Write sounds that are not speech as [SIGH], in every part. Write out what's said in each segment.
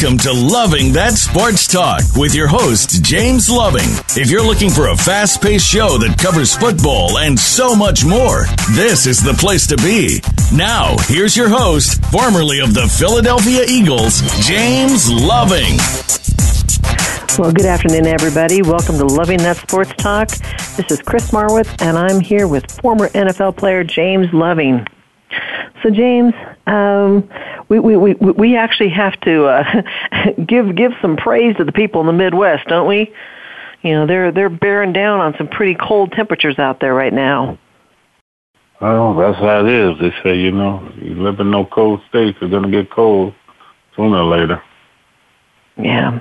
Welcome to Loving That Sports Talk with your host, James Loving. If you're looking for a fast paced show that covers football and so much more, this is the place to be. Now, here's your host, formerly of the Philadelphia Eagles, James Loving. Well, good afternoon, everybody. Welcome to Loving That Sports Talk. This is Chris Marwitz, and I'm here with former NFL player James Loving. So, James, um, we, we, we, we actually have to uh, [LAUGHS] give give some praise to the people in the Midwest, don't we? You know, they're they're bearing down on some pretty cold temperatures out there right now. Well, that's how it is. They say, you know, you live in no cold states, you're going to get cold sooner or later. Yeah.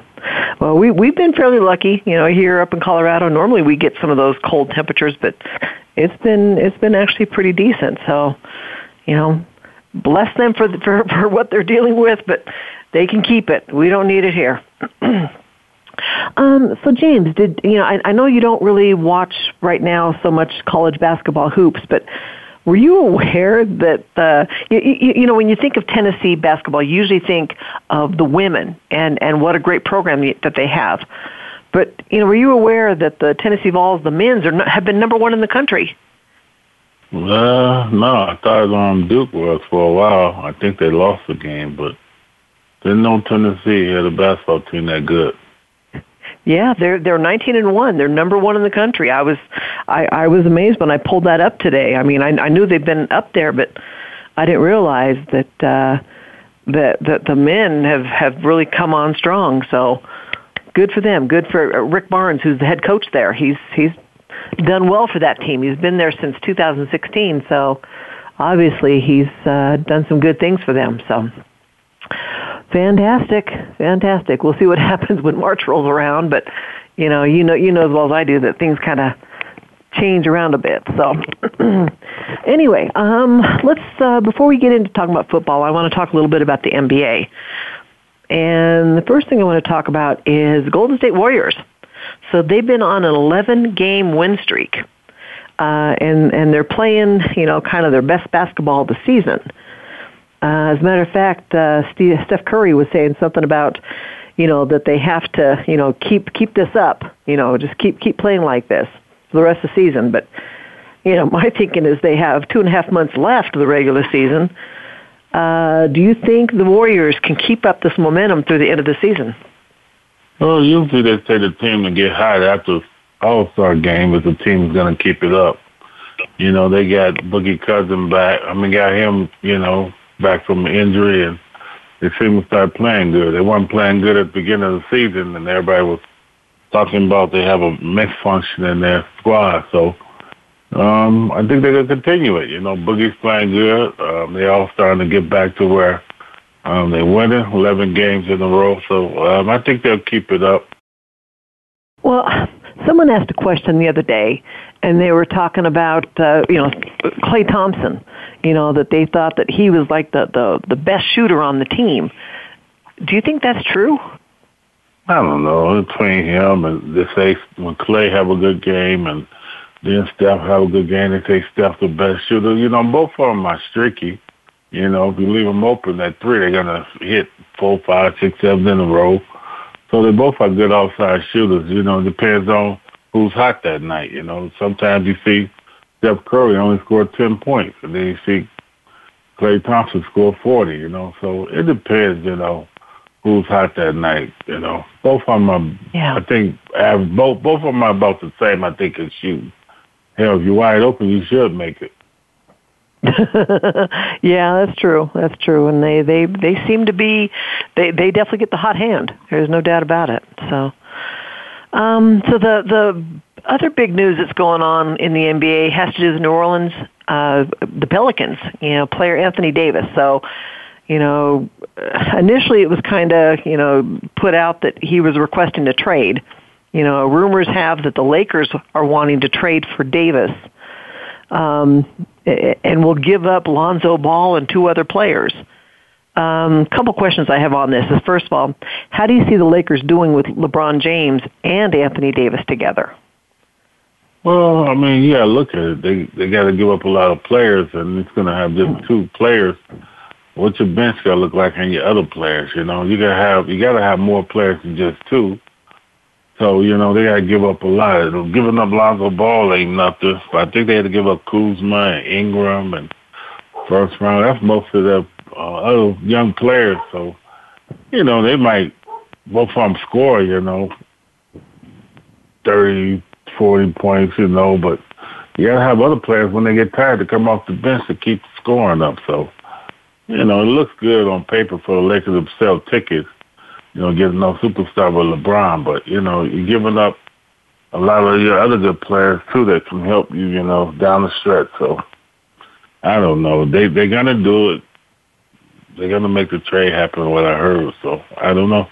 Well, we we've been fairly lucky, you know, here up in Colorado. Normally we get some of those cold temperatures, but it's been it's been actually pretty decent. So, you know, bless them for, the, for [LAUGHS] for what they're dealing with, but they can keep it. We don't need it here. [CLEARS THROAT] um, so James, did you know? I, I know you don't really watch right now so much college basketball hoops, but were you aware that uh, you, you, you know when you think of Tennessee basketball, you usually think of the women and and what a great program that they have. But you know, were you aware that the Tennessee Vols, the men's, are have been number one in the country? Uh, no, I thought um, Duke was for a while. I think they lost the game, but didn't know Tennessee had a basketball team that good. Yeah, they're they're 19 and one. They're number one in the country. I was I I was amazed when I pulled that up today. I mean, I I knew they've been up there, but I didn't realize that uh that that the men have have really come on strong. So good for them. Good for uh, Rick Barnes, who's the head coach there. He's he's done well for that team. He's been there since 2016, so obviously he's uh, done some good things for them. So fantastic, fantastic. We'll see what [LAUGHS] happens when March rolls around, but you know, you know, you know as well as I do that things kind of change around a bit. So [CLEARS THROAT] anyway, um, let's uh, before we get into talking about football, I want to talk a little bit about the NBA. And the first thing I want to talk about is Golden State Warriors. So they've been on an 11 game win streak. Uh, and, and they're playing, you know, kind of their best basketball of the season. Uh, as a matter of fact, uh, Steve, Steph Curry was saying something about, you know, that they have to, you know, keep keep this up. You know, just keep keep playing like this for the rest of the season. But, you know, [LAUGHS] my thinking is they have two and a half months left of the regular season. Uh, do you think the Warriors can keep up this momentum through the end of the season? Well, usually they say the team to get hot after All Star game is the team is going to keep it up. You know, they got Boogie Cousin back. I mean, got him, you know, back from injury, and they seem to start playing good. They weren't playing good at the beginning of the season, and everybody was talking about they have a mix function in their squad. So um, I think they're going to continue it. You know, Boogie's playing good. Um, they all starting to get back to where um, they won 11 games in a row, so um, I think they'll keep it up. Well, someone asked a question the other day, and they were talking about uh, you know Klay Thompson. You know that they thought that he was like the the the best shooter on the team. Do you think that's true? I don't know. Between him and they say when Klay have a good game and then Steph have a good game, they say Steph the best shooter. You know, both of them are streaky. You know, if you leave them open at three, they're gonna hit four, five, six, seven in a row. So they both are good outside shooters. You know, it depends on who's hot that night. You know, sometimes you see Steph Curry only scored ten points, and then you see Klay Thompson score forty. You know, so it depends. You know, who's hot that night. You know, both of them are. Yeah. I think both both of them are about the same. I think in shooting. Hell, if you're wide open, you should make it. [LAUGHS] yeah, that's true. That's true. And they they they seem to be they they definitely get the hot hand. There's no doubt about it. So um so the the other big news that's going on in the NBA has to do with New Orleans uh the Pelicans, you know, player Anthony Davis. So you know, initially it was kind of, you know, put out that he was requesting a trade. You know, rumors have that the Lakers are wanting to trade for Davis. Um, and will give up Lonzo Ball and two other players. A um, couple questions I have on this is first of all, how do you see the Lakers doing with LeBron James and Anthony Davis together? Well, I mean, yeah, look at it. They they got to give up a lot of players, and it's going to have just two players what's your bench going to look like and your other players? You know, you gotta have you gotta have more players than just two. So you know they gotta give up a lot. Giving up Lonzo Ball ain't nothing. But I think they had to give up Kuzma and Ingram and first round. That's most of the uh, other young players. So you know they might both of them score. You know, thirty, forty points. You know, but you gotta have other players when they get tired to come off the bench to keep scoring up. So you know, it looks good on paper for the Lakers to sell tickets, you know, getting no superstar with LeBron, but, you know, you're giving up a lot of your other good players, too, that can help you, you know, down the stretch. So, I don't know. They, they're to do it. They're to make the trade happen, what I heard. So, I don't know.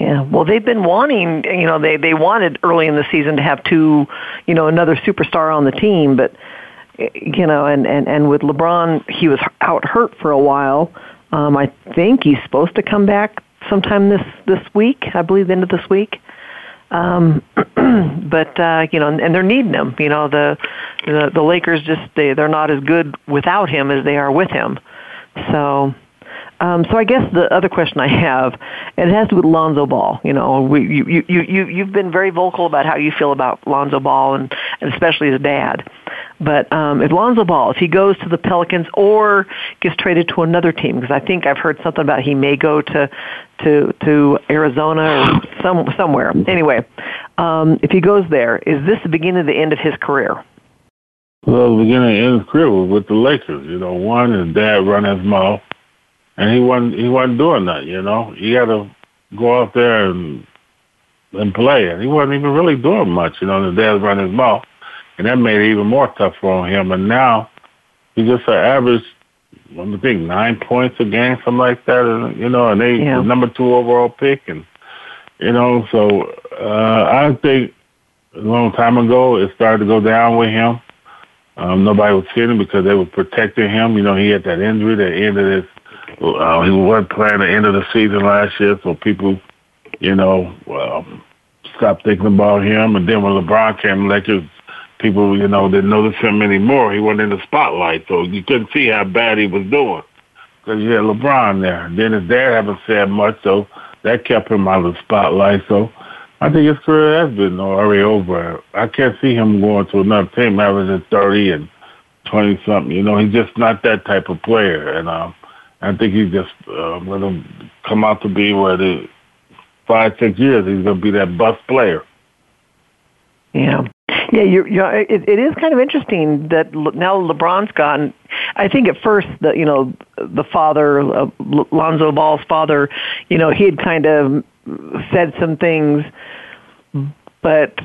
Yeah, well, they've been wanting, you know, they they wanted early in the season to have two, you know, another superstar on the team, but you know, and, and, and with LeBron, he was out hurt for a while. Um, I think he's supposed to come back sometime this, this week, I believe the end of this week. Um, [CLEARS THROAT] but, uh, you know, and they're needing him. You know, the, the, the Lakers just, they, they're not as good without him as they are with him. So, um, so I guess the other question I have, and it has to do with Lonzo Ball. You know, we, you, you, you, you've been very vocal about how you feel about Lonzo Ball and, and especially his dad. But um, if Lonzo Ball, if he goes to the Pelicans or gets traded to another team, because I think I've heard something about he may go to to to Arizona or some somewhere. Anyway, um, if he goes there, is this the beginning of the end of his career? Well, the beginning of his career was with the Lakers. You know, one his dad run his mouth, and he wasn't he wasn't doing that. You know, you got to go out there and and play, and he wasn't even really doing much. You know, his dad run his mouth and that made it even more tough for him. And now he's just an average, I think nine points a game, something like that. And you know, and they yeah. the number two overall pick, and you know, so uh, I think a long time ago it started to go down with him. Um, nobody was hitting because they were protecting him. You know, he had that injury at the end of this. Uh, he wasn't playing the end of the season last year, so people, you know, well, stopped thinking about him. And then when LeBron came, Lakers people, you know, didn't notice him anymore. He wasn't in the spotlight, so you couldn't see how bad he was doing because you had LeBron there. Then his dad haven't said much, so that kept him out of the spotlight. So I think his career has been already over. I can't see him going to another team averaging 30 and 20 something. You know, he's just not that type of player. And um, I think he's just uh, going to come out to be where the five, six years, he's going to be that bust player. Yeah. Yeah, you're, you're, it, it is kind of interesting that now LeBron's gone. I think at first the you know the father, uh, Lonzo Ball's father, you know he had kind of said some things, but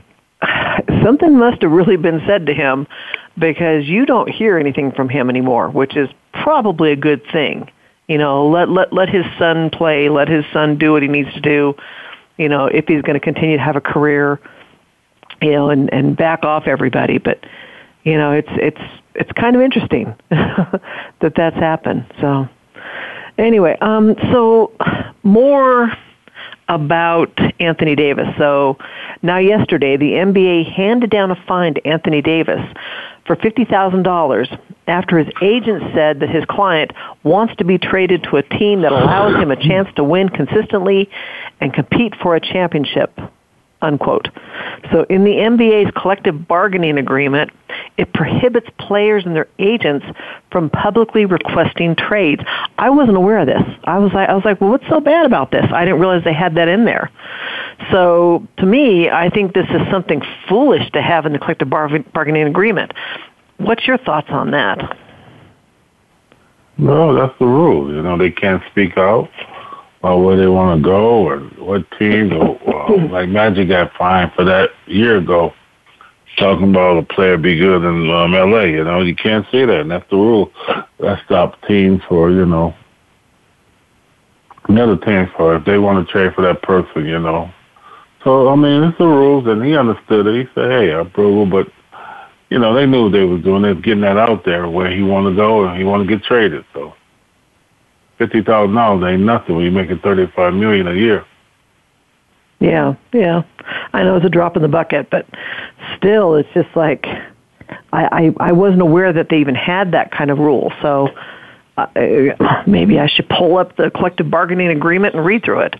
something must have really been said to him because you don't hear anything from him anymore, which is probably a good thing. You know, let let let his son play, let his son do what he needs to do. You know, if he's going to continue to have a career you know, and and back off everybody. But you know, it's it's it's kind of interesting [LAUGHS] that that's happened. So anyway, um, so more about Anthony Davis. So now yesterday, the NBA handed down a fine to Anthony Davis for $50,000 after his agent said that his client wants to be traded to a team that allows him a chance to win consistently and compete for a championship unquote. So in the NBA's collective bargaining agreement, it prohibits players and their agents from publicly requesting trades. I wasn't aware of this. I was like, I was like, well, what's so bad about this? I didn't realize they had that in there. So to me, I think this is something foolish to have in the collective bargaining agreement. What's your thoughts on that? No, that's the rule. You know, they can't speak out about where they want to go or what teams. Or, [COUGHS] uh, like Magic got fined for that year ago, talking about a player be good in um, L.A. You know, you can't say that, and that's the rule. That stops teams for you know another team for if they want to trade for that person. You know. So I mean, it's the rules, and he understood it. He said, "Hey, I approval," but you know, they knew what they was doing. They was getting that out there where he want to go and he want to get traded. So fifty thousand dollars ain't nothing when you're making thirty five million a year. Yeah, yeah. I know it's a drop in the bucket, but still, it's just like I, I I wasn't aware that they even had that kind of rule. So, uh, maybe I should pull up the collective bargaining agreement and read through it.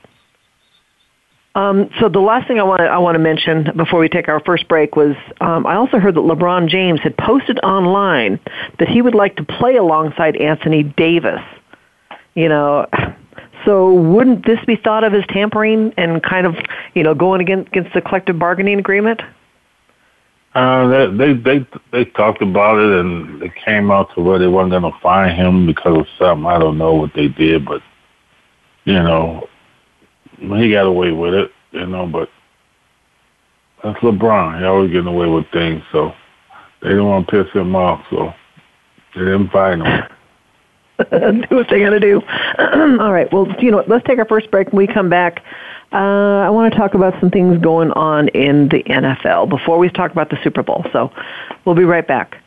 Um, so the last thing I want to I want to mention before we take our first break was um, I also heard that LeBron James had posted online that he would like to play alongside Anthony Davis. You know, so wouldn't this be thought of as tampering and kind of you know going against, against the collective bargaining agreement? Uh, they they they they talked about it and it came out to where they weren't going to fine him because of something. I don't know what they did, but you know, he got away with it, you know, but that's LeBron. He always getting away with things, so they didn't want to piss him off, so they didn't find him. [LAUGHS] do what they're going to do. [CLEARS THROAT] All right. Well, you know what? Let's take our first break. When we come back, uh, I want to talk about some things going on in the NFL before we talk about the Super Bowl. So we'll be right back.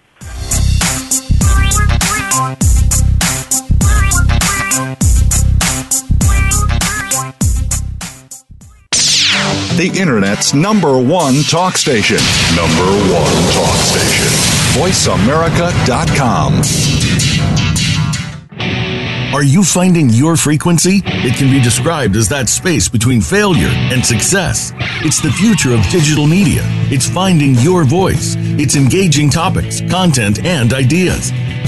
the Internet's number one talk station. Number one talk station. VoiceAmerica.com. Are you finding your frequency? It can be described as that space between failure and success. It's the future of digital media. It's finding your voice. It's engaging topics, content, and ideas.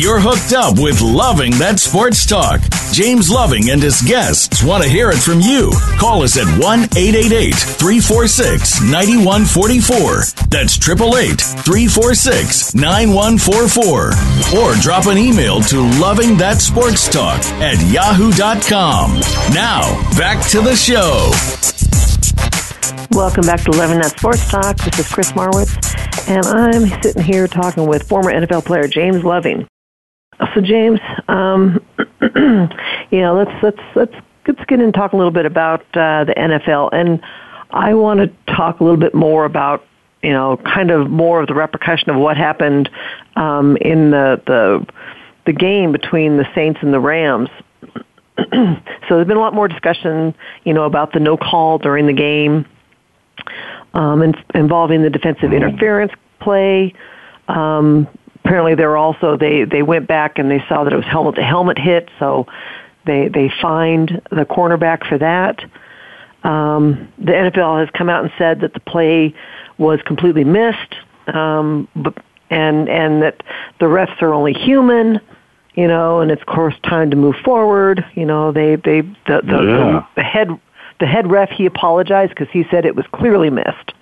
You're hooked up with Loving That Sports Talk. James Loving and his guests want to hear it from you. Call us at 1 888 346 9144. That's 888 346 9144. Or drop an email to Loving That Sports Talk at yahoo.com. Now, back to the show. Welcome back to Loving That Sports Talk. This is Chris Marwitz, and I'm sitting here talking with former NFL player James Loving. So, James, um, [CLEARS THROAT] you know, let's let's let's let's get in and talk a little bit about uh, the NFL, and I want to talk a little bit more about you know, kind of more of the repercussion of what happened um, in the the the game between the Saints and the Rams. [CLEARS THROAT] so there's been a lot more discussion, you know, about the no call during the game, um, and involving the defensive interference play. Um, apparently there were also they they went back and they saw that it was helmet to helmet hit, so they they fined the cornerback for that. Um, the NFL has come out and said that the play was completely missed, um, but, and and that the refs are only human, you know, and it's of course time to move forward. You know, they they the the, yeah. the, the head the head ref he apologized because he said it was clearly missed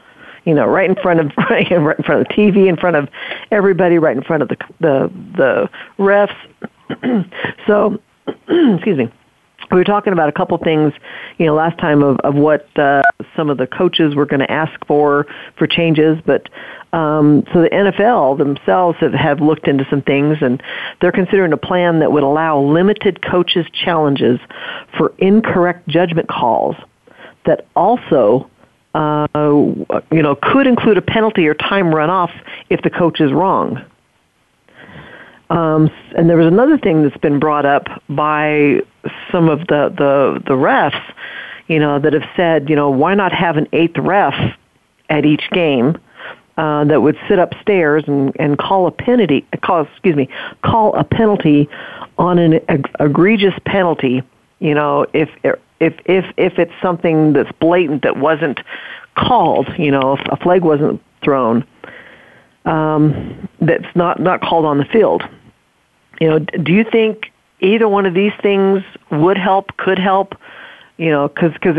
you know, right in front of [LAUGHS] right in front of the TV, in front of everybody, right in front of the the the refs. [CLEARS THROAT] so, [CLEARS THROAT] excuse me. We were talking about a couple things, you know, last time of, of what uh, some of the coaches were going to ask for for changes, but um, so the NFL themselves have, have looked into some things, and they're considering a plan that would allow limited coaches challenges for incorrect judgment calls that also, uh, you know, could include a penalty or time run off if the coach is wrong. Um, and there was another thing that's been brought up by some of the, the, the refs, you know, that have said, you know, why not have an eighth ref at each game uh, that would sit upstairs and, and call a penalty, call, excuse me, call a penalty on an eg- egregious penalty, you know, if, if, if, if it's something that's blatant that wasn't called, you know, if a flag wasn't thrown, um, that's not, not called on the field. You know, do you think either one of these things would help, could help? You know, because because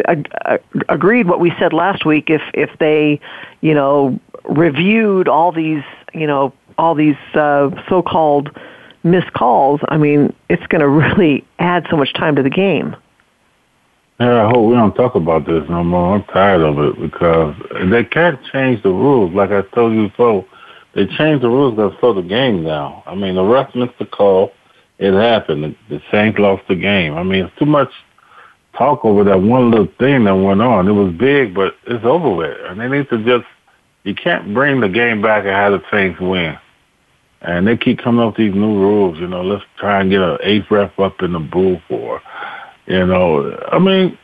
agreed what we said last week. If if they, you know, reviewed all these, you know, all these uh, so-called missed calls, I mean, it's going [LAUGHS] to really add so much time to the game. Yeah, I hope we don't talk about this no more. I'm tired of it because they can't change the rules. Like I told you before, they changed the rules that slow the game down. I mean, the the call. It happened. The, the Saints lost the game. I mean, it's too much talk over that one little thing that went on. It was big, but it's over with. And they need to just, you can't bring the game back and have the Saints win. And they keep coming up with these new rules, you know, let's try and get an eighth ref up in the booth or, you know, I mean,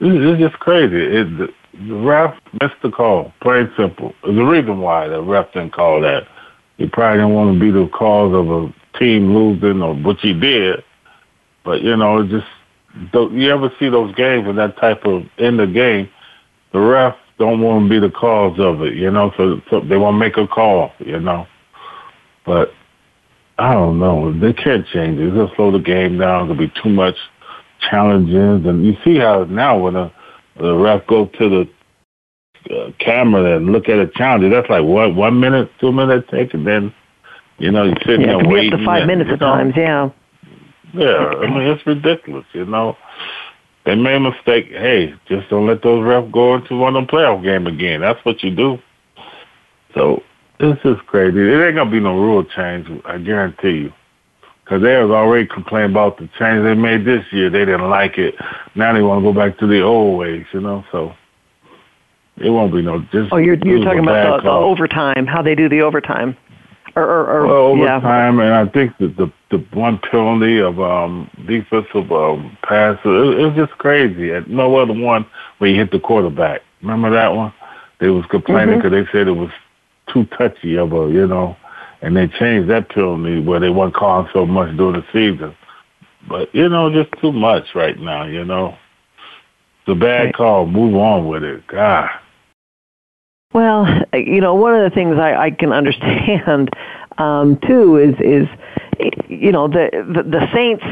it's just crazy. It, the ref missed the call, plain simple. A reason why the ref didn't call that. He probably didn't want to be the cause of a team losing or which he did. But, you know, just, you ever see those games with that type of end of game, the ref don't want to be the cause of it, you know, so, so they want to make a call, you know. But I don't know. They can't change it. It's slow the game down. It'll be too much challenges. And you see how now when a the ref go to the uh, camera and look at a challenge. That's like what one minute, two minutes take, and then you know you're sitting yeah, there waiting. Up to five and, minutes at times, yeah. Yeah, I mean it's ridiculous. You know, they made a mistake. Hey, just don't let those refs go into one of them playoff game again. That's what you do. So this is crazy. It ain't gonna be no rule change. I guarantee you because they was already complaining about the change they made this year. They didn't like it. Now they want to go back to the old ways, you know. So it won't be no. Just oh, you're you're talking about the, the, overtime, how they do the overtime, or, or, or well, overtime, yeah. and I think that the the one penalty of um defensive um, pass, it, it was just crazy. No other one where you hit the quarterback. Remember that one? They was complaining because mm-hmm. they said it was too touchy of a, you know and they changed that penalty where they weren't calling so much during the season. But you know, just too much right now. You know, it's a bad right. call. Move on with it. God. Well, you know, one of the things I, I can [LAUGHS] understand um, too is is you know the the, the Saints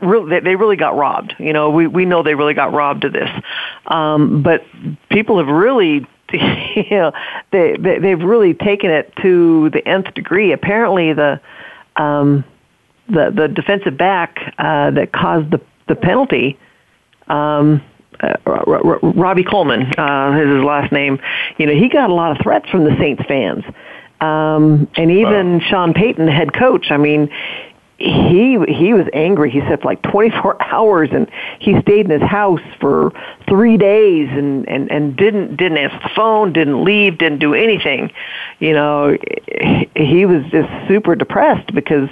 really they really got robbed. You know, we we know they really got robbed of this, um, but people have really [LAUGHS] you know, they, they they've really taken it to the nth degree. Apparently, the um, the the defensive back uh, that caused the the penalty. Um, uh, Robey-Coleman uh, is his last name. You know, he got a lot of threats from the Saints fans, um, and even wow. Sean Payton, head coach. I mean, he he was angry. He said for like 24 [LAUGHS] hours, and he stayed in his house for three days, and and and didn't didn't answer the phone, didn't leave, didn't do anything. You know, he was just super depressed because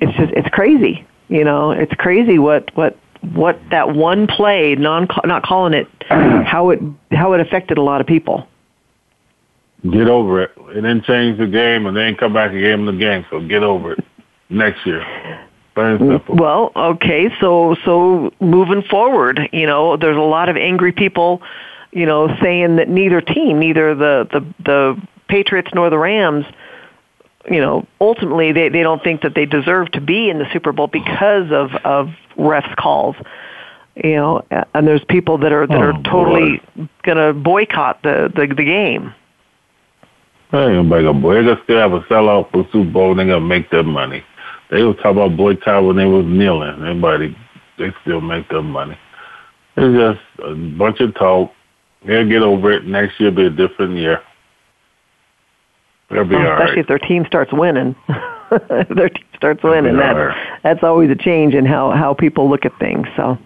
it's just it's crazy. You know, it's crazy what what what that one play, non not calling it, [CLEARS THROAT] how it how it affected a lot of people. Get over it. It didn't change the game, and they didn't come back and them the game. So get over it next year. Well, okay, so so moving forward, you know, there's a lot of angry people, you know, saying that neither team, neither the the the Patriots nor the Rams, you know, ultimately they they don't think that they deserve to be in the Super Bowl because of of refs calls. You know, and there's people that are that oh, are totally going to boycott the, the the game. Hey, nobody gonna boy. They're gonna still have a sellout for Super Bowl. They're gonna make their money. They was talking about boycott when they was kneeling. Everybody, they still make their money. It's just a bunch of talk. They'll get over it. Next year will be a different year. They'll be well, all especially right. if [LAUGHS] their team starts winning. if their team starts winning, that right. that's always a change in how how people look at things. So.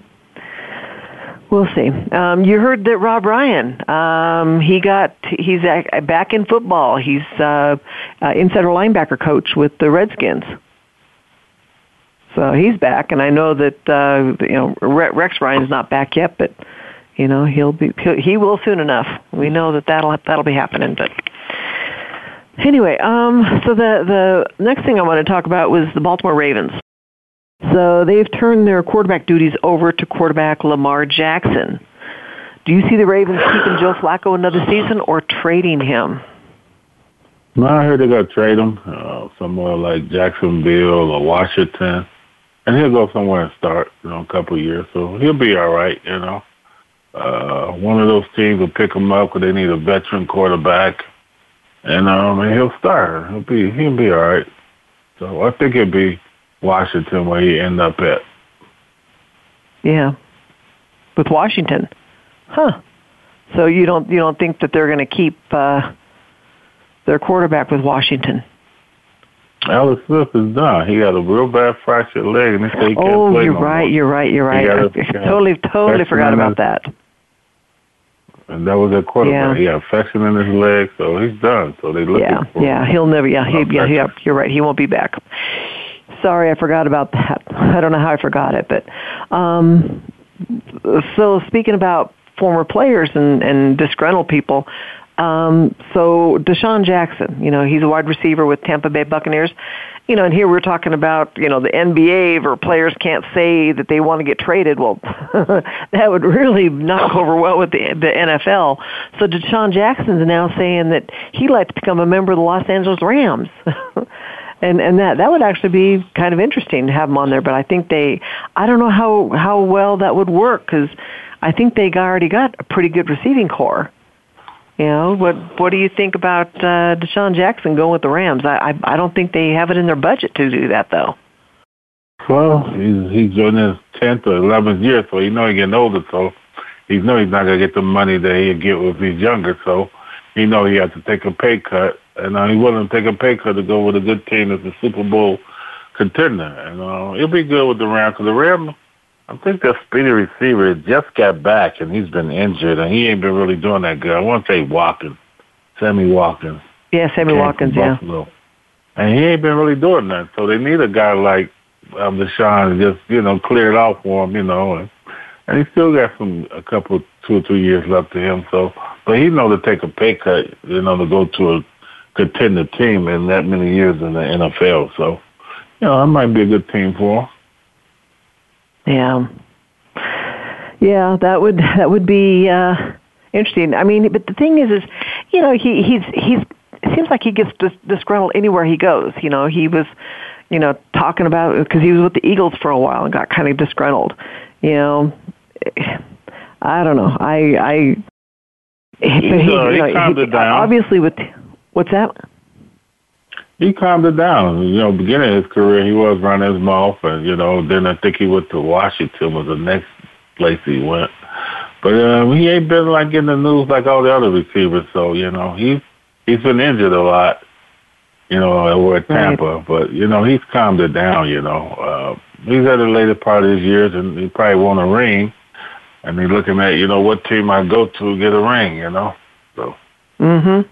We'll see. Um, you heard that Rob Ryan, um, he got he's back in football. He's uh, uh, insider linebacker coach with the Redskins. So he's back, and I know that uh, you know Rex Ryan's not back yet, but you know he'll be he will soon enough. We know that that'll that'll be happening. But anyway, um, so the the next thing I want to talk about was the Baltimore Ravens. So they've turned their quarterback duties over to quarterback Lamar Jackson. Do you see the Ravens keeping Joe Flacco another season or trading him? No, I heard they got to trade him uh, somewhere like Jacksonville or Washington, and he'll go somewhere and start, you know, a couple of years. So he'll be all right, you know. Uh, one of those teams will pick him up because they need a veteran quarterback, and um, and he'll start. He'll be he'll be all right. So I think it'll be Washington where he end up at. Yeah, with Washington, huh? So you don't you don't think that they're going to keep uh, their quarterback with Washington? Alex Smith is done. He got a real bad fractured leg, and they say he can't oh, play you're no right. more. You're right. You're right. a- [LAUGHS] I totally, totally forgot about that. And that was their quarterback. Yeah. He had infection in his leg, so he's done. So they looking Yeah, for yeah. Yeah, he'll never. Yeah, he, yeah, yeah. You're right. He won't be back. Sorry, I forgot about that. [LAUGHS] I don't know how I forgot it, but um, so speaking about former players and, and disgruntled people, um, so DeSean Jackson, you know, he's a wide receiver with Tampa Bay Buccaneers. You know, and here we're talking about, you know, the NBA where players can't say that they want to get traded. Well, [LAUGHS] that would really not go over well with the, the NFL. So DeSean Jackson's now saying that he'd like to become a member of the Los Angeles Rams. [LAUGHS] and and that that would actually be kind of interesting to have him on there. But I think they, I don't know how how well that would work because I think they already got a pretty good receiving corps. You know what? What do you think about uh, DeSean Jackson going with the Rams? I, I I don't think they have it in their budget to do that though. Well, he's he's in his tenth or eleventh year, so he know he's getting older. So he know he's not gonna get the money that he'd get if he's younger. So he know he has to take a pay cut, and uh, he willing to take a pay cut to go with a good team that's a Super Bowl contender. And uh, it'll be good with the Rams because the Rams. I think their speedy receiver just got back and he's been injured and he ain't been really doing that good. I want to say Watkins, Sammy Watkins. Yeah, Sammy Watkins. Yeah. And he ain't been really doing that. So they need a guy like um, DeSean to just, you know, clear it off for him, you know. And, and he still got some, a couple, two or three years left to him. So, but he know to take a pay cut, you know, to go to a contender team in that many years in the NFL. So, you know, that might be a good team for him. Yeah. Yeah, that would that would be uh interesting. I mean, but the thing is is, you know, he he's he's it seems like he gets dis- disgruntled anywhere he goes, you know. He was you know, talking about because he was with the Eagles for a while and got kind of disgruntled. You know, I don't know. I I He's, uh, he you know, it down. obviously with what's that? He calmed it down. You know, beginning of his career, he was running his mouth, and you know, then I think he went to Washington was the next place he went. But um, he ain't been like in the news like all the other receivers. So you know, he's he's been injured a lot. You know, over at Tampa, but you know, he's calmed it down. You know, uh, he's at the later part of his years, and he probably won a ring. And he's looking at, you know, what team I go to get a ring. You know, so. Mhm.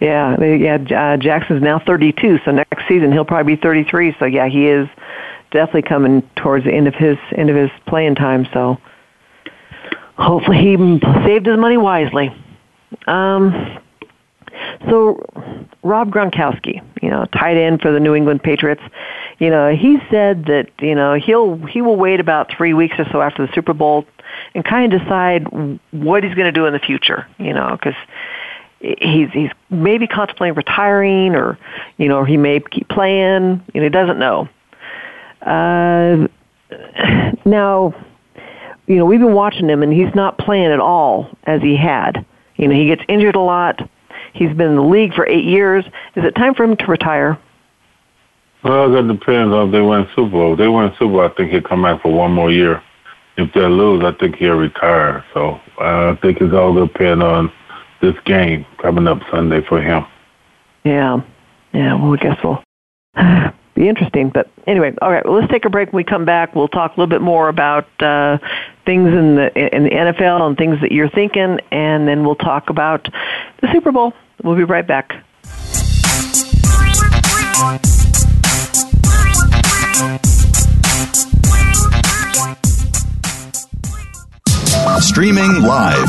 Yeah, they, yeah. Uh, Jackson's now 32, so next season he'll probably be 33. So yeah, he is definitely coming towards the end of his end of his playing time. So hopefully he saved his money wisely. Um, so Rob Gronkowski, you know, tight end for the New England Patriots, you know, he said that you know he'll he will wait about three weeks or so after the Super Bowl and kind of decide what he's going to do in the future. You know, because he's he's maybe contemplating retiring or you know he may keep playing. You know, he doesn't know. Uh, now, you know, we've been watching him and he's not playing at all as he had. You know, he gets injured a lot. He's been in the league for eight years. Is it time for him to retire? Well, that depends on if they win Super Bowl. If they win Super Bowl, I think he'll come back for one more year. If they lose, I think he'll retire. So uh, I think it's all depend on this game coming up Sunday for him. Yeah, yeah. Well, I guess we'll [SIGHS] be interesting. But anyway, all right. Well, let's take a break. When we come back, we'll talk a little bit more about uh, things in the in the NFL and things that you're thinking, and then we'll talk about the Super Bowl. We'll be right back. Streaming live,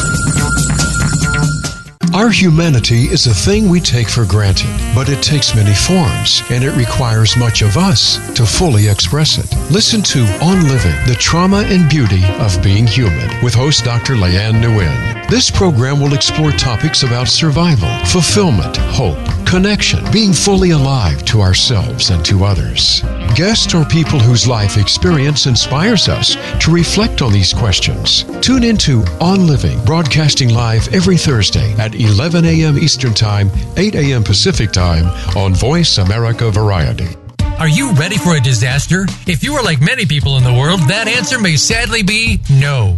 Our humanity is a thing we take for granted, but it takes many forms, and it requires much of us to fully express it. Listen to On Living, the trauma and beauty of being human, with host Dr. Leanne Nguyen. This program will explore topics about survival, fulfillment, hope, connection, being fully alive to ourselves and to others. Guests are people whose life experience inspires us to reflect on these questions. Tune into On Living, broadcasting live every Thursday at 11 a.m. Eastern Time, 8 a.m. Pacific Time on Voice America Variety. Are you ready for a disaster? If you are like many people in the world, that answer may sadly be no.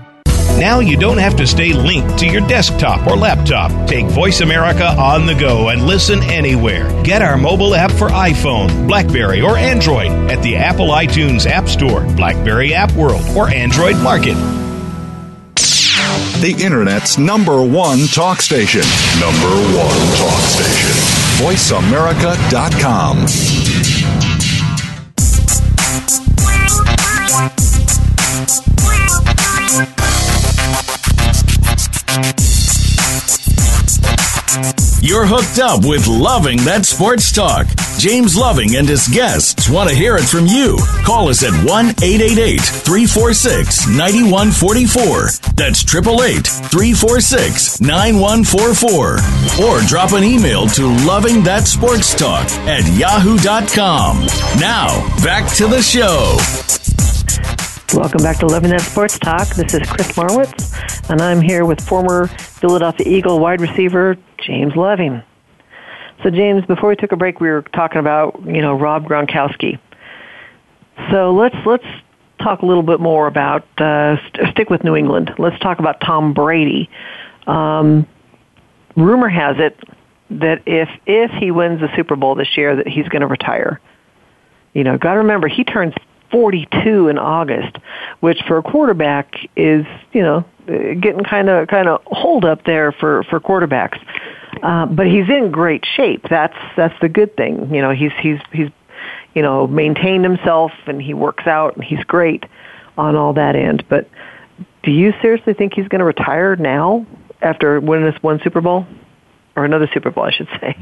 Now you don't have to stay linked to your desktop or laptop. Take Voice America on the go and listen anywhere. Get our mobile app for iPhone, Blackberry, or Android at the Apple iTunes App Store, Blackberry App World, or Android Market. The Internet's number one talk station. Number one talk station. VoiceAmerica.com. You're hooked up with Loving That Sports Talk. James Loving and his guests want to hear it from you. Call us at 1 888 346 9144. That's 888 346 9144. Or drop an email to Loving That Sports Talk at yahoo.com. Now, back to the show. Welcome back to Loving That Sports Talk. This is Chris Marwitz, and I'm here with former Philadelphia Eagle wide receiver James Loving. So, James, before we took a break, we were talking about you know Rob Gronkowski. So let's let's talk a little bit more about uh, st- stick with New England. Let's talk about Tom Brady. Um, rumor has it that if if he wins the Super Bowl this year, that he's going to retire. You know, got to remember he turns 42 in August, which for a quarterback is, you know, getting kind of kind of hold up there for for quarterbacks. Uh, but he's in great shape. That's that's the good thing. You know, he's he's he's you know maintained himself and he works out and he's great on all that end. But do you seriously think he's going to retire now after winning this one Super Bowl or another Super Bowl, I should say?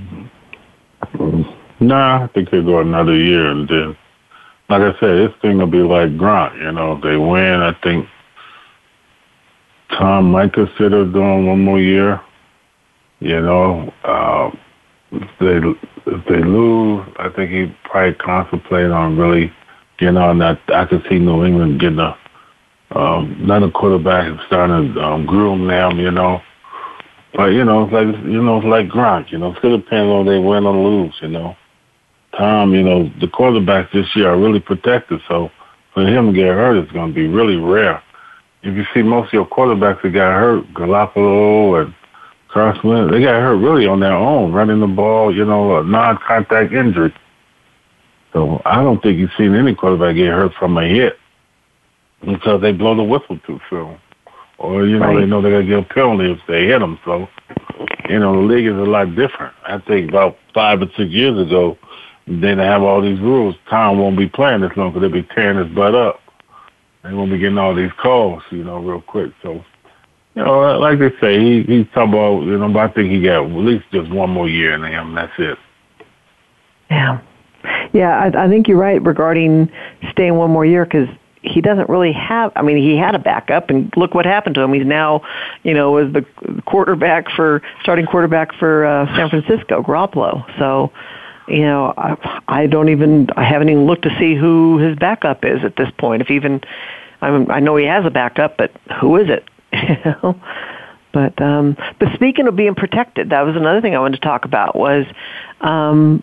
Nah, I think he'll go another year and then like I said, this thing will be like Gronk. You know, if they win, I think Tom might consider doing one more year. You know, uh, if they if they lose, I think he probably contemplate on really getting on that. I could see New England getting a um, another quarterback and starting to um, groom them. You know, but you know, it's like you know, it's like Gronk. You know, it's gonna depend on they win or lose. You know. Tom, you know, the quarterbacks this year are really protected. So for him to get hurt is to be really rare. If you see most of your quarterbacks that got hurt, Garoppolo and Carson, they got hurt really on their own, running the ball, you know, a non-contact injury. So I don't think you've seen any quarterback get hurt from a hit until they blow the whistle too soon. Or, you know, right. they know they're going to get a penalty if they hit them. So, you know, the league is a lot different. I think about five or six years ago, they have all these rules. Tom won't be playing this long because they'll be tearing his butt up. They won't be getting all these calls, you know, real quick. So, you know, like they say, he he's talking about, you know, but I think he got at least just one more year in him. That's it. Yeah, yeah, I, I think you're right regarding staying one more year because he doesn't really have. I mean, he had a backup, and look what happened to him. He's now, you know, was the quarterback for starting quarterback for uh, San Francisco, Garoppolo. So you know, I, I don't even, I haven't even looked to see who his backup is at this point. If even, I mean, I know he has a backup, but who is it? [LAUGHS] you know. But um, but speaking of being protected, that was another thing I wanted to talk about. Was um,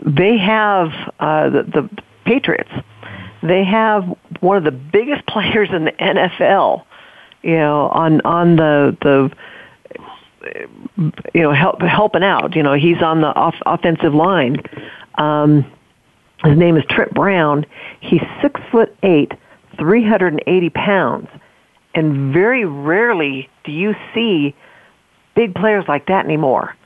they have uh, the, the Patriots? They have one of the biggest [LAUGHS] players in the NFL. You know, on on the the you know help helping out. You know, he's on the off, offensive line. Um, his name is Trent Brown. He's six foot eight, three hundred and eighty pounds, and very rarely do you see big players like that anymore.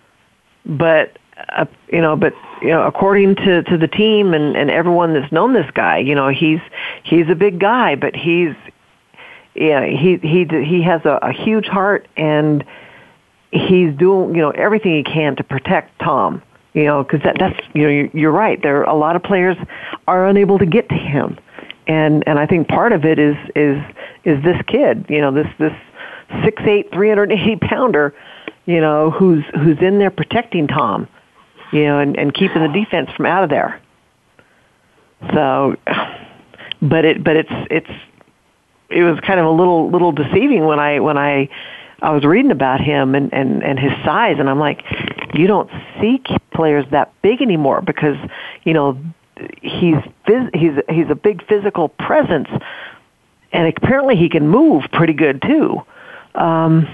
But uh, you know, but you know, according to to the team and and everyone that's known this guy, you know, he's he's a big guy, but he's yeah, he he he has a, a huge heart and he's doing you know everything he can to protect Tom. You know, because that, that's you know you're, right. There are a lot of players are unable to get to him, and and I think part of it is is is this kid. You know, this this six eight, three hundred eighty pounder. You know, who's who's in there protecting Tom. You know, and and keeping the defense from out of there. So, but it but it's it's it was kind of a little little deceiving when I when I I was reading about him and and and his size, and I'm like, you don't see players that big anymore because you know he's he's he's a big physical presence, and apparently he can move pretty good too. Um,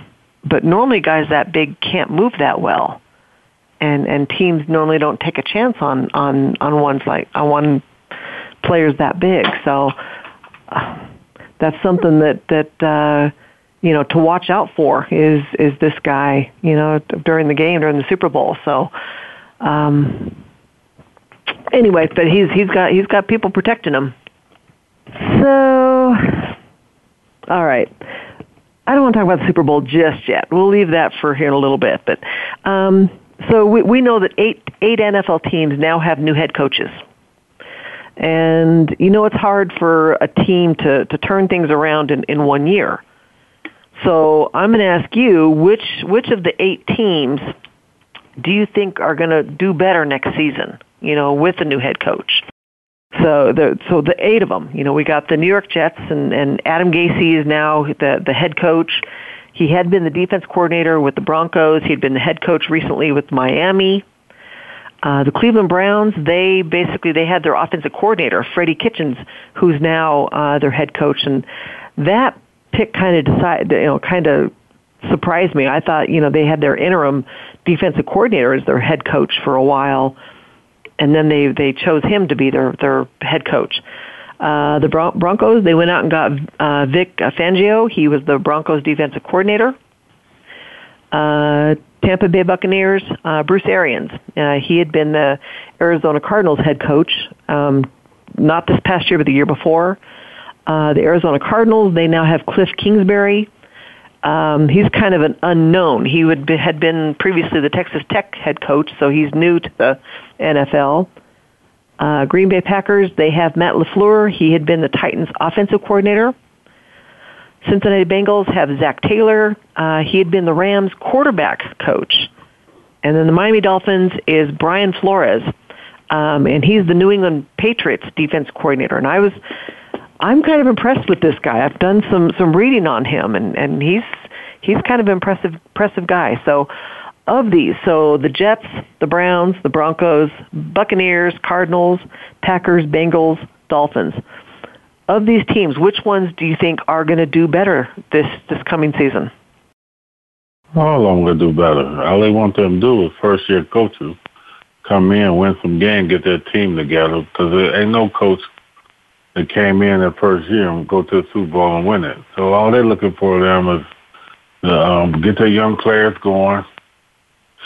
but normally guys that big can't move that well, and and teams normally don't take a chance on on on ones like on one players that big. So uh, that's something that that. Uh, you know to watch out for is is this guy you know during the game during the Super Bowl. So um, anyway, but he's he's got he's got people protecting him. So all right. I don't want to talk about the Super Bowl just yet. We'll leave that for here in a little bit. But um, so we, we know that eight eight NFL teams now have new head coaches. And you know it's hard for a team to, to turn things around in, in one year. So I'm going to ask you which which of the eight teams do you think are going to do better next season? You know, with the new head coach. So the so the eight of them. You know, we got the New York Jets, and and Adam Gase is now the the head coach. He had been the defense coordinator with the Broncos. He had been the head coach recently with Miami. Uh, the Cleveland Browns, they basically they had their offensive coordinator, Freddie Kitchens, who's now uh, their head coach, and that pick kind of decided, you know, kind of surprised me. I thought, you know, they had their interim defensive coordinator as their head coach for a while, and then they they chose him to be their their head coach. Uh, the Bron- Broncos, they went out and got uh, Vic Fangio. He was the Broncos defensive coordinator. Uh, Tampa Bay Buccaneers, uh, Bruce Arians. Uh, he had been the Arizona Cardinals head coach, um, not this past year, but the year before. Uh, the Arizona Cardinals, they now have Cliff Kingsbury. Um, he's kind of an unknown. He would be, had been previously the Texas Tech head coach, so he's new to the NFL. Uh, Green Bay Packers, they have Matt LaFleur. He had been the Titans offensive coordinator. Cincinnati Bengals have Zac Taylor. Uh, he had been the Rams quarterback coach. And then the Miami Dolphins is Brian Flores. Um, and he's the New England Patriots defense coordinator. And I was I'm kind of impressed with this guy. I've done some some reading on him, and and he's he's kind of impressive impressive guy. So of these, so the Jets, the Browns, the Broncos, Buccaneers, Cardinals, Packers, Bengals, Dolphins. Of these teams, which ones do you think are going to do better this this coming season? All of them going to do better. All they want them to do is first year coaches come in, win some games, get their team together. Because there ain't no coach that came in that first year and go to the Super Bowl and win it. So all they're looking for them is to um, get their young players going.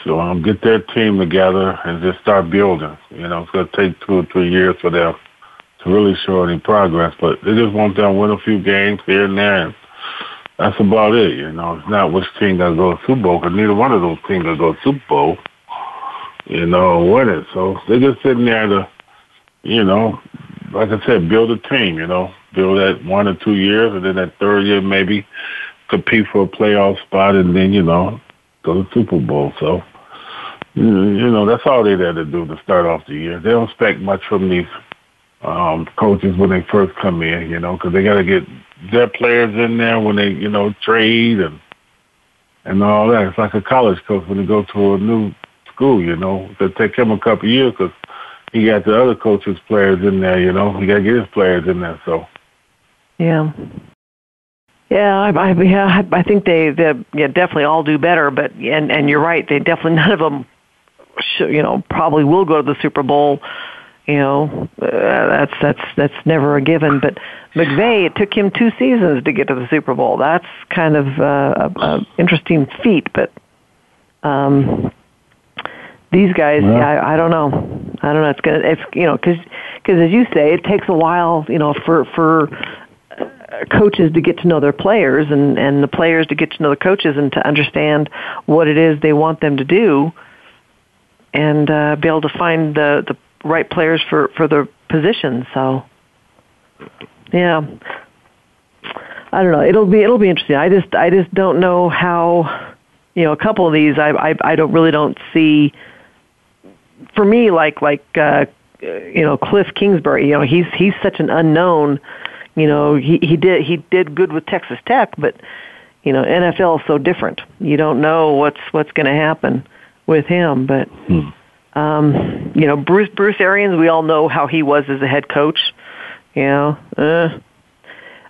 So um, get their team together and just start building. You know, it's going to take two or three years for them to really show any progress, but they just want them to win a few games here and there. And that's about it. You know, it's not which team going to go to Super Bowl because neither one of those teams going to go to Super Bowl. You know, win it. So they're just sitting there to, you know, like I said, build a team, you know, build that one or two years, and then that third year maybe compete for a playoff spot, and then you know go to Super Bowl. So you know, that's all they there to do to start off the year. They don't expect much from these um, coaches when they first come in, you know, because they got to get their players in there when they, you know, trade and and all that. It's like a college coach when they go to a new school, you know. It'll take him a couple of years because he got the other coaches' players in there, you know. He got to get his players in there, so. Yeah. Yeah, I, I, yeah, I think they, they, yeah, definitely all do better. But and and you're right, they definitely [LAUGHS] none of them, should, you know, probably will go to the Super Bowl. You know, uh, that's that's that's never a given. But McVay, it took him two seasons to get to the Super Bowl. That's kind of uh, a, a interesting feat. But um, these guys, yeah. I, I don't know. I don't know. It's gonna, it's you know, because because as you say, it takes a while, you know, for for coaches to get to know their players and and the players to get to know the coaches and to understand what it is they want them to do and uh, be able to find the the right players for for the position so yeah I don't know it'll be it'll be interesting I just I just don't know how you know a couple of these I I I don't really don't see for me like like uh you know Cliff Kingsbury you know he's he's such an unknown you know, he he did he did good with Texas Tech, but you know, NFL is so different. You don't know what's what's going to happen with him, but hmm. um, you know, Bruce Bruce Arians, we all know how he was as a head coach. You know, uh,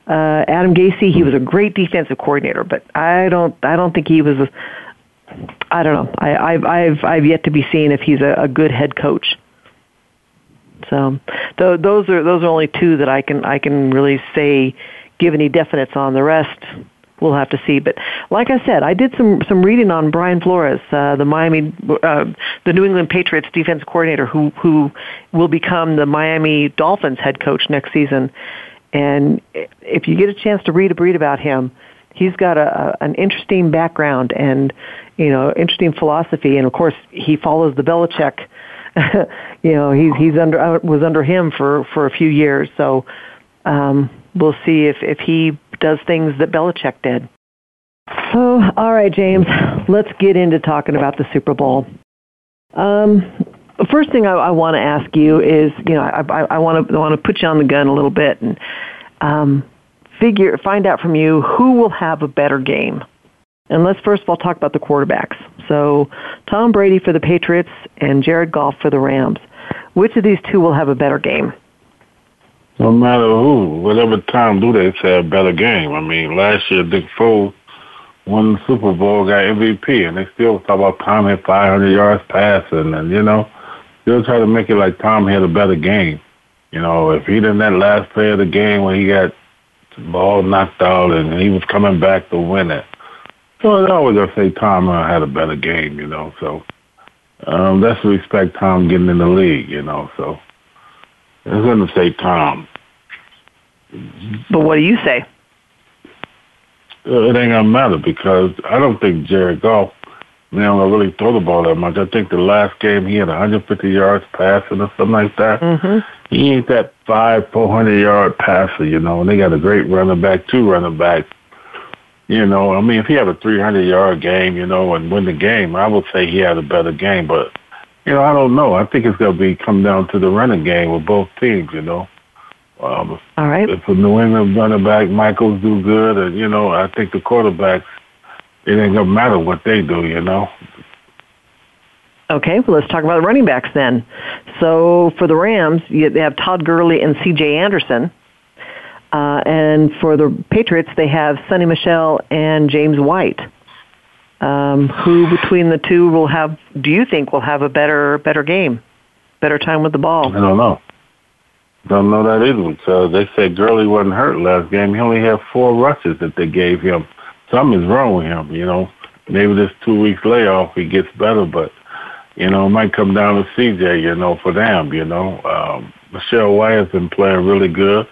uh, Adam Gase, he was a great defensive coordinator, but I don't I don't think he was a I don't know. I, I've I've I've yet to be seen if he's a, a good head coach. So th- those are those are only two that I can I can really say give any definites on. The rest we'll have to see. But like I said, I did some some reading on Brian Flores, uh, the Miami, uh, the New England Patriots defense coordinator, who who will become the Miami Dolphins head coach next season. And if you get a chance to read a read about him, he's got a, an interesting background and you know interesting philosophy. And of course, he follows the Belichick [LAUGHS] you know, he's he's under uh, was under him for for a few years. So um, we'll see if if he does things that Belichick did. So, all right, James, let's get into talking about the Super Bowl. Um, the first thing I, I want to ask you is, you know, I, I, I want to want to put you on the gun a little bit and um, figure find out from you who will have a better game. And let's first of all talk about the quarterbacks. So Tom Brady for the Patriots and Jared Goff for the Rams. Which of these two will have a better game? No matter who, whatever Tom do, they say a better game. I mean, last year Nick Foles won the Super Bowl, got MVP, and they still talk about Tom had 500 yards passing, and you know, still try to make it like Tom had a better game. You know, if he didn't that last play of the game when he got ball knocked out and he was coming back to win it, So I always gonna say Tom uh, had a better game, you know. So um, that's to respect Tom getting in the league, you know. So I'm gonna say Tom. But what do you say? Uh, it ain't gonna matter because I don't think Jared Goff, you know, really throw the ball that much. I think the last game he had 150 yards passing or something like that. Mm-hmm. He ain't that five, 400 yard passer, you know. And they got a great running back, two running backs you know, I mean, if he had a 300 yard game, you know, and win the game, I would say he had a better game. But, you know, I don't know. I think it's going to be come down to the running game with both teams, you know. Um, All right. If a New England running back, Michaels do good, and, you know, I think the quarterbacks, it ain't going to matter what they do, you know. Okay, well, let's talk about the running backs then. So for the Rams, you have Todd Gurley and C.J. Anderson. Uh, and for the Patriots, they have Sony Michel and James White. Um, who between the two will have? Do you think will have a better better game, better time with the ball? I don't know. Don't know that either because they said Gurley wasn't hurt last game. He only had four rushes that they gave him. Something's wrong with him. You know, maybe this two weeks layoff he gets better, but you know it might come down to CJ. You know, for them. You know, um, Michel White has been playing really good.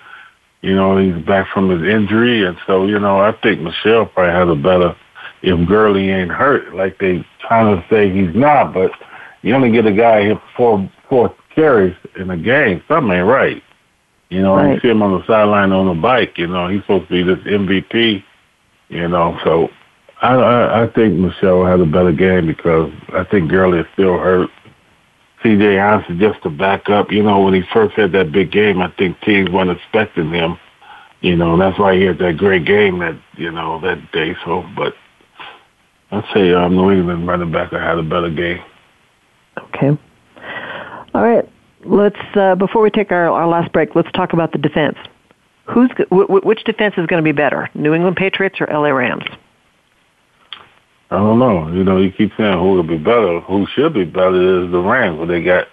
You know, he's back from his injury, and so you know, I think Michel probably has a better if Gurley ain't hurt, like they trying to say he's not. But you only get a guy hit four four carries in a game, something ain't right. You know, right. you see him on the sideline on a bike. You know, he's supposed to be this MVP. You know, so I, I I think Michel had a better game because I think Gurley is still hurt. C.J. Anderson just to back up. You know, when he first had that big game, I think teams weren't expecting him. You know, and that's why he had that great game that you know that day. So, but I'd say um, New England running back I had a better game. Okay. All right. Let's uh, before we take our, our last break, let's talk about the defense. Who's which defense is going to be better, New England Patriots or LA Rams? I don't know. You know, you keep saying who will be better. Who should be better is the Rams, but they got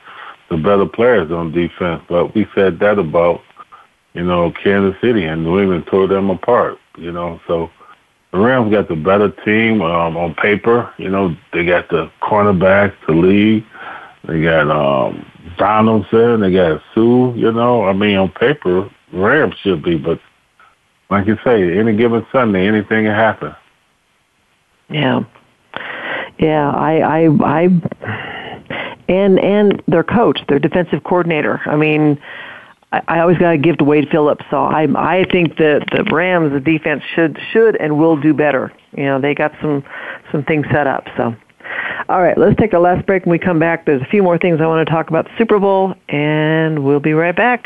the better players on defense. But we said that about, you know, Kansas City and New England tore them apart. You know, so the Rams got the better team um, on paper. You know, they got the cornerbacks, the lead. They got um, Donaldson. They got Suh. You know, I mean, on paper, Rams should be, but like you say, any given Sunday, anything can happen. Yeah, yeah. I, I, I, and and their coach, their defensive coordinator. I mean, I, I always got to give to Wade Phillips. So I, I think that the Rams, the defense should should and will do better. You know, they got some some things set up. So. All right, let's take our last break. When we come back, there's a few more things I want to talk about the Super Bowl, and we'll be right back.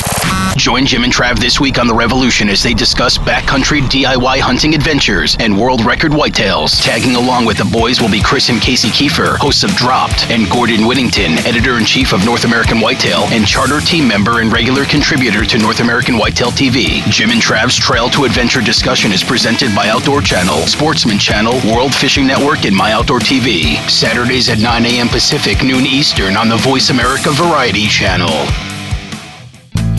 Join Jim and Trav this week on The Revolution as they discuss backcountry DIY hunting adventures and world record whitetails. Tagging along with the boys will be Chris and Casey Keefer, hosts of Dropped, and Gordon Whittington, editor in chief of North American Whitetail and charter team member and regular contributor to North American Whitetail TV. Jim and Trav's Trail to Adventure discussion is presented by Outdoor Channel, Sportsman Channel, World Fishing Network, and My Outdoor TV. Saturdays at 9 a.m. Pacific, noon Eastern on the Voice America Variety Channel.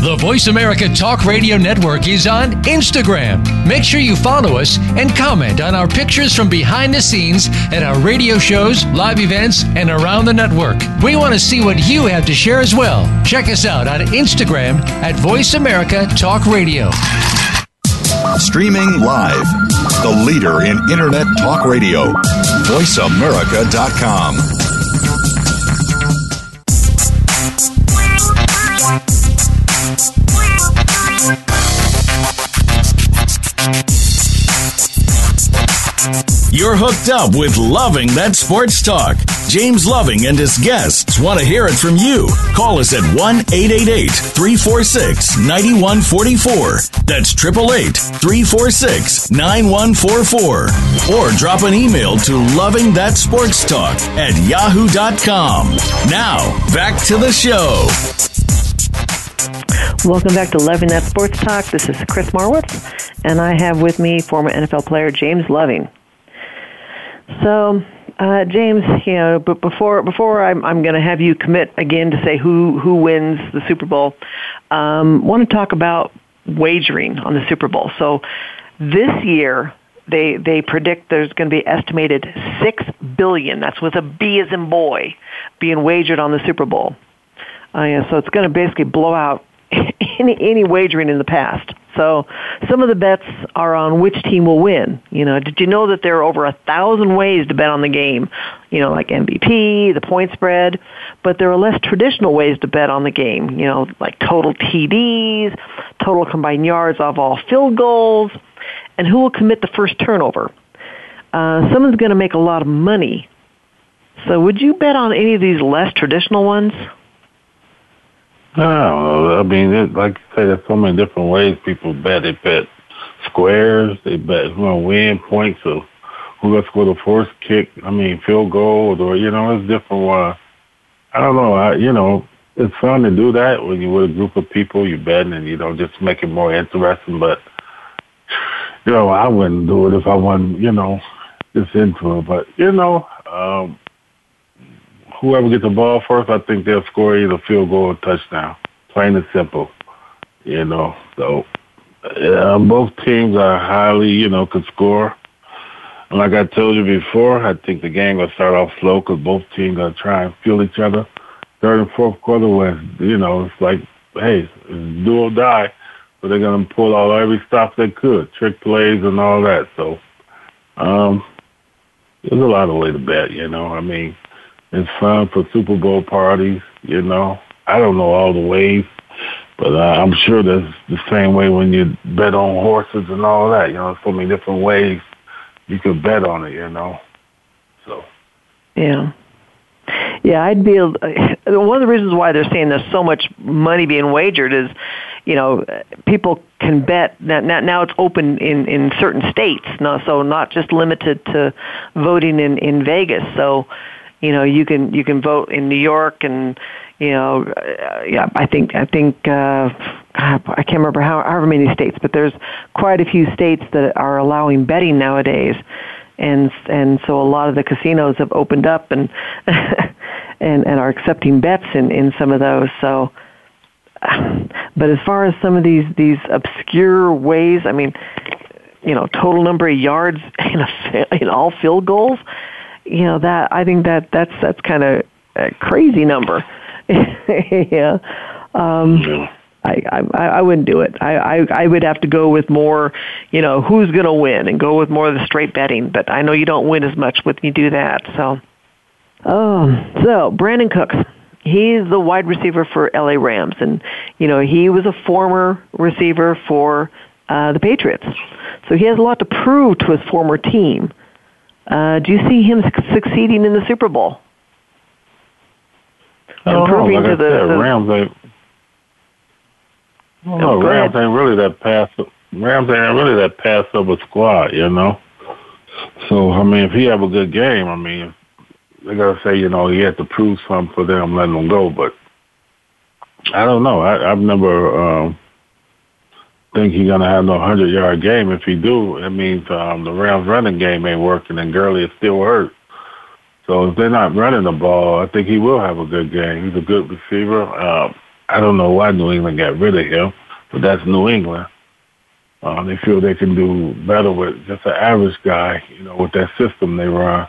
The Voice America Talk Radio Network is on Instagram. Make sure you follow us and comment on our pictures from behind the scenes at our radio shows, live events, and around the network. We want to see what you have to share as well. Check us out on Instagram at Voice America Talk Radio. Streaming live, the leader in Internet talk radio, voiceamerica.com. You're hooked up with Loving That Sports Talk. James Loving and his guests want to hear it from you. Call us at 1 888 346 9144. That's 888 346 9144. Or drop an email to Loving That Sports Talk at yahoo.com. Now, back to the show. Welcome back to Loving That Sports Talk. This is Chris Marwitz, and I have with me former NFL player James Loving. So, uh, James, you know, but before before I'm, I'm going to have you commit again to say who who wins the Super Bowl, um, want to talk about wagering on the Super Bowl. So, this year they they predict there's going to be estimated six billion. That's with a B as in boy, being wagered on the Super Bowl. Uh, yeah, so it's going to basically blow out [LAUGHS] any any wagering in the past. So some of the bets are on which team will win. You know, did you know that there are over a thousand ways to bet on the game? You know, like MVP, the point spread, but there are less traditional ways to bet on the game. You know, like total TDs, total combined yards off all field goals, and who will commit the first turnover. Uh, someone's going to make a lot of money. So would you bet on any of these less traditional ones? I. I mean, it, like you say, there's so many different ways people bet. They bet squares. They bet who's going to win points of who going to score the first kick. I mean, field goal or you know, it's different. Uh, I don't know. I, you know, it's fun to do that when you're with a group of people, you're betting, and you know, just make it more interesting. But you know, I wouldn't do it if I wasn't, you know, just into it. But you know, um, whoever gets the ball first, I think they'll score either field goal or touchdown. Plain and simple. You know, so uh, both teams are highly, you know, could score. And like I told you before, I think the game will start off slow because both teams are trying to try and feel each other. Third and fourth quarter, when you know, it's like, hey, it's do or die. So they're gonna pull out every stop they could, trick plays and all that. So, um, there's a lot of way to bet. You know, I mean, it's fun for Super Bowl parties. You know, I don't know all the ways but uh, I'm sure that's the same way when you bet on horses and all that. You know, so many different ways you could bet on it. You know, so yeah. Yeah, I'd be one of the reasons why they're saying there's so much money being wagered is, you know, people can bet now. Now it's open in in certain states, now, so not just limited to voting in in Vegas. So, you know, you can you can vote in New York and you know, uh, yeah, I think I think uh, I can't remember how however many states, but there's quite a few states that are allowing betting nowadays, and and so a lot of the casinos have opened up and [LAUGHS] and and are accepting bets in in some of those. So, [SIGHS] but as far as some of these these obscure ways, I mean, you know, total number of yards [LAUGHS] in a, in all field goals, you know that I think that that's that's kind of a crazy number. [LAUGHS] yeah. Um, yeah. I, I I wouldn't do it. I, I I would have to go with more, you know, who's going to win, and go with more of the straight betting. But I know you don't win as much when you do that. So, oh, so Brandin Cooks, he's the wide receiver for LA Rams, and you know he was a former receiver for uh, the Patriots, so he has a lot to prove to his former team. Uh, do you see him succeeding in the Super Bowl? Oh, improving like to the, said, the Rams ain't. Well, no, Rams ain't really that pass. Rams ain't really that pass of a squad, you know. So I mean, if he have a good game, I mean, they gotta say, you know, he had to prove something for them, letting him go. But I don't know. I, I've never um, think he's gonna have no hundred yard game. If he do, that means um, the Rams running game ain't working, and Gurley is still hurt. So if they're not running the ball, I think he will have a good game. He's a good receiver. Um, I don't know why New England got rid of him, but that's New England. Uh, they feel they can do better with just an average guy, you know, with that system they run.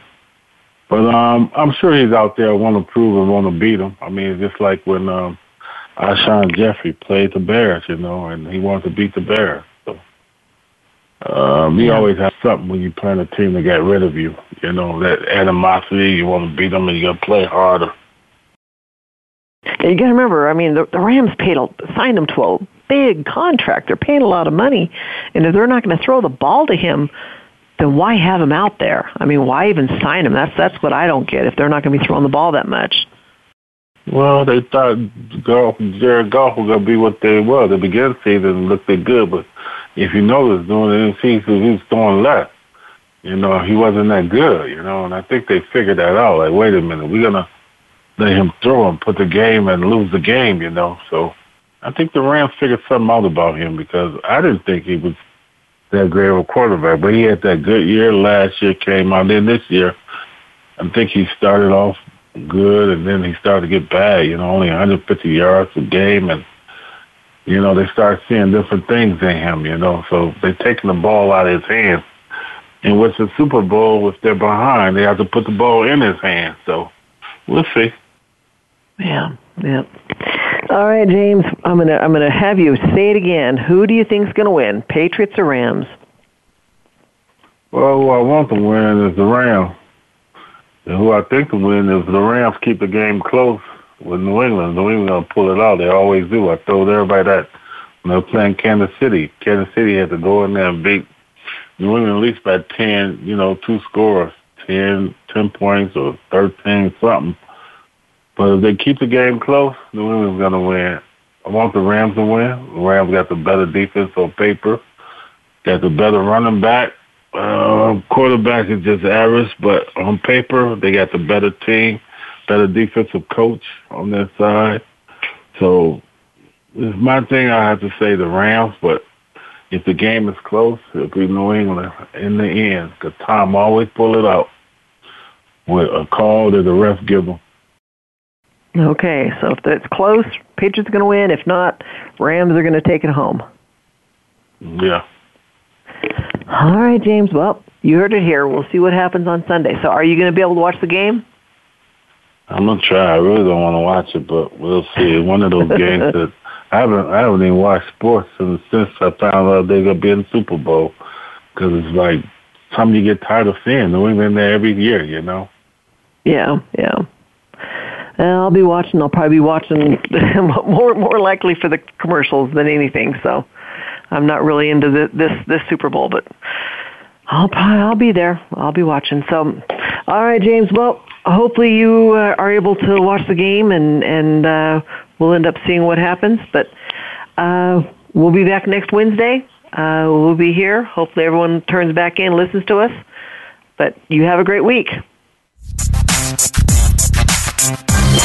But um, I'm sure he's out there want to prove and want to beat them. I mean, it's just like when um, Alshon Jeffery played the Bears, you know, and he wanted to beat the Bears. So Um, you yeah. always have something when you play a team to get rid of you. You know, that animosity, you want to beat them and you got to play harder. You got to remember, I mean, the, the Rams paid a, signed him to a big contract. They're paying a lot of money. And if they're not going to throw the ball to him, then why have him out there? I mean, why even sign him? That's that's what I don't get. If they're not going to be throwing the ball that much. Well, they thought Goff, Jared Goff was going to be what they were. The beginning season looked good, but if you notice, during the season, he was throwing less. You know, he wasn't that good, you know, and I think they figured that out. Like, wait a minute, we're going to let him throw and put the game and lose the game, you know. So I think the Rams figured something out about him because I didn't think he was that great of a quarterback, but he had that good year last year, came out. Then this year, I think he started off good, and then he started to get bad. You know, only 150 yards a game, and you know, they start seeing different things in him, you know. So they're taking the ball out of his hands. And with the Super Bowl, if they're behind, they have to put the ball in his hands. So we'll see. Yeah, yeah. All right, James, I'm gonna I'm gonna have you say it again. Who do you think's gonna win, Patriots or Rams? Well, who I want to win is the Rams. And who I think will win is the Rams keep the game close with New England. New England gonna pull it out. They always do. I told everybody that when they were playing Kansas City. Kansas City had to go in there and beat New England at least by ten, you know, two scores, 10, 10 points or thirteen something. But if they keep the game close, New England's gonna win. I want the Rams to win. The Rams got the better defense on paper, got the better running back. Uh, quarterback is just average, but on paper they got the better team better defensive coach on their side. So it's my thing. I have to say the Rams, but if the game is close, it'll be New England in the end. Because Tom always pull it out with a call that the ref give them. Okay, so if it's close, Patriots going to win. If not, Rams are going to take it home. Yeah. All right, James. Well, you heard it here. We'll see what happens on Sunday. So, are you going to be able to watch the game? I'm gonna try. I really don't want to watch it, but we'll see. One of those [LAUGHS] games that I haven't I haven't even watched sports since since I found out they're gonna be in the Super Bowl because it's like something you get tired of seeing. New England there every year, you know. Yeah, yeah. Uh, I'll be watching. I'll probably be watching [LAUGHS] more more likely for the commercials than anything. So I'm not really into the, this this Super Bowl, but I'll I'll be there. I'll be watching. So, all right, James. Well, hopefully you uh, are able to watch the game, and and uh, we'll end up seeing what happens. But uh, we'll be back next Wednesday. Uh, we'll be here. Hopefully, everyone turns back in, listens to us. But you have a great week.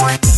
Podcast.